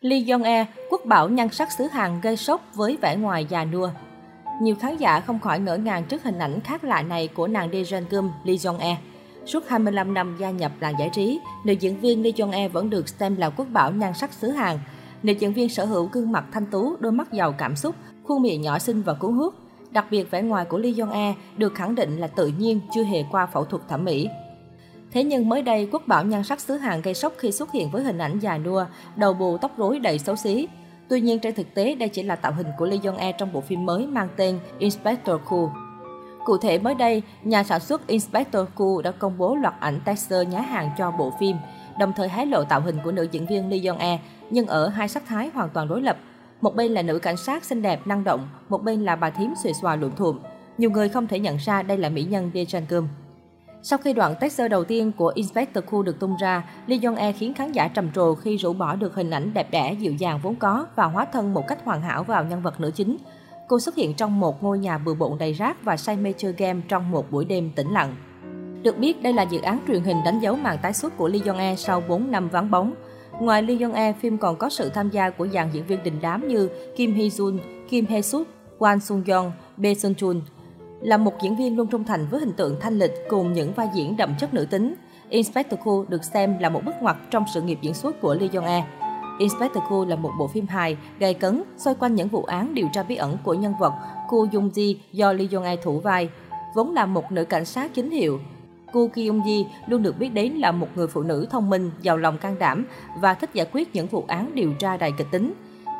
Lee Jong E, quốc bảo nhan sắc xứ Hàn gây sốc với vẻ ngoài già nua. Nhiều khán giả không khỏi ngỡ ngàng trước hình ảnh khác lạ này của nàng Dae Jung Gum, Lee Jong E. Suốt 25 năm gia nhập làng giải trí, nữ diễn viên Lee Jong E vẫn được xem là quốc bảo nhan sắc xứ Hàn. Nữ diễn viên sở hữu gương mặt thanh tú, đôi mắt giàu cảm xúc, khuôn miệng nhỏ xinh và cuốn hút. Đặc biệt vẻ ngoài của Lee Jong E được khẳng định là tự nhiên, chưa hề qua phẫu thuật thẩm mỹ. Thế nhưng mới đây, quốc bảo nhan sắc xứ Hàn gây sốc khi xuất hiện với hình ảnh già nua, đầu bù tóc rối đầy xấu xí. Tuy nhiên trên thực tế đây chỉ là tạo hình của Lee Jong E trong bộ phim mới mang tên Inspector Cool. Cụ thể mới đây, nhà sản xuất Inspector Cool đã công bố loạt ảnh teaser nhá hàng cho bộ phim, đồng thời hé lộ tạo hình của nữ diễn viên Lee Jong E, nhưng ở hai sắc thái hoàn toàn đối lập. Một bên là nữ cảnh sát xinh đẹp, năng động, một bên là bà thím xuề xòa luộm thuộm. Nhiều người không thể nhận ra đây là mỹ nhân Dae Jang Kum. Sau khi đoạn teaser đầu tiên của Inspector Cool được tung ra, Lee Jong E khiến khán giả trầm trồ khi rũ bỏ được hình ảnh đẹp đẽ dịu dàng vốn có và hóa thân một cách hoàn hảo vào nhân vật nữ chính. Cô xuất hiện trong một ngôi nhà bừa bộn đầy rác và say mê chơi game trong một buổi đêm tĩnh lặng. Được biết, đây là dự án truyền hình đánh dấu màn tái xuất của Lee Jong E sau 4 năm vắng bóng. Ngoài Lee Jong E, phim còn có sự tham gia của dàn diễn viên đình đám như Kim Hee Jun, Kim Hee Suk, Wan Sung Yeon, Bae Sun Chun. Là một diễn viên luôn trung thành với hình tượng thanh lịch cùng những vai diễn đậm chất nữ tính, Inspector Cool được xem là một bước ngoặt trong sự nghiệp diễn xuất của Lee Jong E. Inspector Cool là một bộ phim hài, gay cấn, xoay quanh những vụ án điều tra bí ẩn của nhân vật Ko Jung Ji do Lee Jong E thủ vai. Vốn là một nữ cảnh sát chính hiệu, Ko Kyung Ji luôn được biết đến là một người phụ nữ thông minh, giàu lòng can đảm và thích giải quyết những vụ án điều tra đầy kịch tính.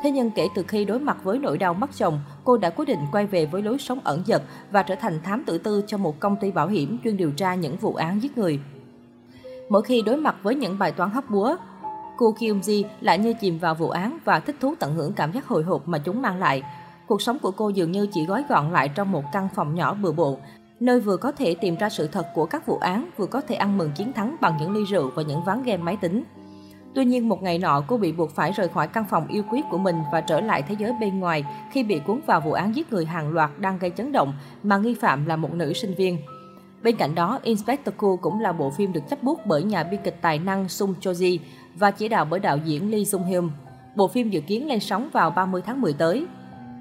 Thế nhưng kể từ khi đối mặt với nỗi đau mất chồng, cô đã quyết định quay về với lối sống ẩn dật và trở thành thám tử tư cho một công ty bảo hiểm chuyên điều tra những vụ án giết người. Mỗi khi đối mặt với những bài toán hóc búa, cô Kim Ji lại như chìm vào vụ án và thích thú tận hưởng cảm giác hồi hộp mà chúng mang lại. Cuộc sống của cô dường như chỉ gói gọn lại trong một căn phòng nhỏ bừa bộn, nơi vừa có thể tìm ra sự thật của các vụ án, vừa có thể ăn mừng chiến thắng bằng những ly rượu và những ván game máy tính. Tuy nhiên một ngày nọ cô bị buộc phải rời khỏi căn phòng yêu quý của mình và trở lại thế giới bên ngoài khi bị cuốn vào vụ án giết người hàng loạt đang gây chấn động mà nghi phạm là một nữ sinh viên. Bên cạnh đó, Inspector Cool cũng là bộ phim được chấp bút bởi nhà biên kịch tài năng Sung Cho-ji và chỉ đạo bởi đạo diễn Lee Sung Hyun. Bộ phim dự kiến lên sóng vào 30 tháng 10 tới.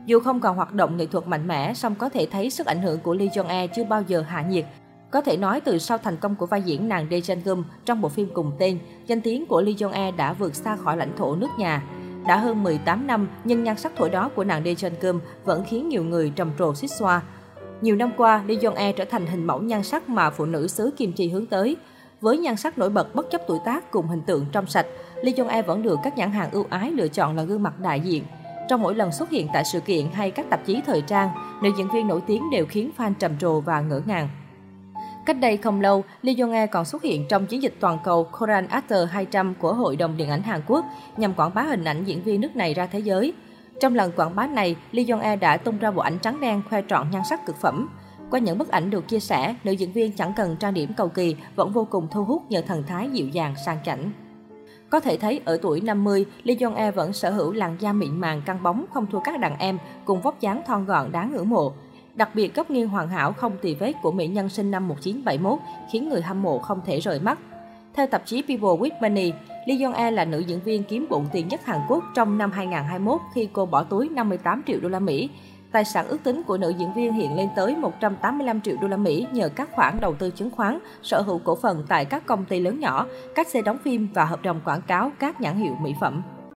Dù không còn hoạt động nghệ thuật mạnh mẽ, song có thể thấy sức ảnh hưởng của Lee Jong E chưa bao giờ hạ nhiệt. Có thể nói từ sau thành công của vai diễn nàng Dejan Gum trong bộ phim cùng tên, danh tiếng của Lee Jong E đã vượt xa khỏi lãnh thổ nước nhà. Đã hơn 18 năm, nhưng nhan sắc thổi đó của nàng Dejan Gum vẫn khiến nhiều người trầm trồ xích xoa. Nhiều năm qua, Lee Jong E trở thành hình mẫu nhan sắc mà phụ nữ xứ Kim Chi hướng tới. Với nhan sắc nổi bật bất chấp tuổi tác cùng hình tượng trong sạch, Lee Jong E vẫn được các nhãn hàng ưu ái lựa chọn là gương mặt đại diện. Trong mỗi lần xuất hiện tại sự kiện hay các tạp chí thời trang, nữ diễn viên nổi tiếng đều khiến fan trầm trồ và ngỡ ngàng. Cách đây không lâu, Lee Jong E còn xuất hiện trong chiến dịch toàn cầu Korean Actor 200 của Hội đồng Điện ảnh Hàn Quốc nhằm quảng bá hình ảnh diễn viên nước này ra thế giới. Trong lần quảng bá này, Lee Jong E đã tung ra bộ ảnh trắng đen khoe trọn nhan sắc cực phẩm. Qua những bức ảnh được chia sẻ, nữ diễn viên chẳng cần trang điểm cầu kỳ vẫn vô cùng thu hút nhờ thần thái dịu dàng sang chảnh. Có thể thấy ở tuổi 50, Lee Jong E vẫn sở hữu làn da mịn màng căng bóng không thua các đàn em cùng vóc dáng thon gọn đáng ngưỡng mộ. Đặc biệt góc nghiêng hoàn hảo không tì vết của mỹ nhân sinh năm 1971 khiến người hâm mộ không thể rời mắt. Theo tạp chí People with Money, Lee Jong E là nữ diễn viên kiếm bộn tiền nhất Hàn Quốc trong năm 2021 khi cô bỏ túi 58 triệu đô la Mỹ. Tài sản ước tính của nữ diễn viên hiện lên tới 185 triệu đô la Mỹ nhờ các khoản đầu tư chứng khoán, sở hữu cổ phần tại các công ty lớn nhỏ, các xe đóng phim và hợp đồng quảng cáo các nhãn hiệu mỹ phẩm.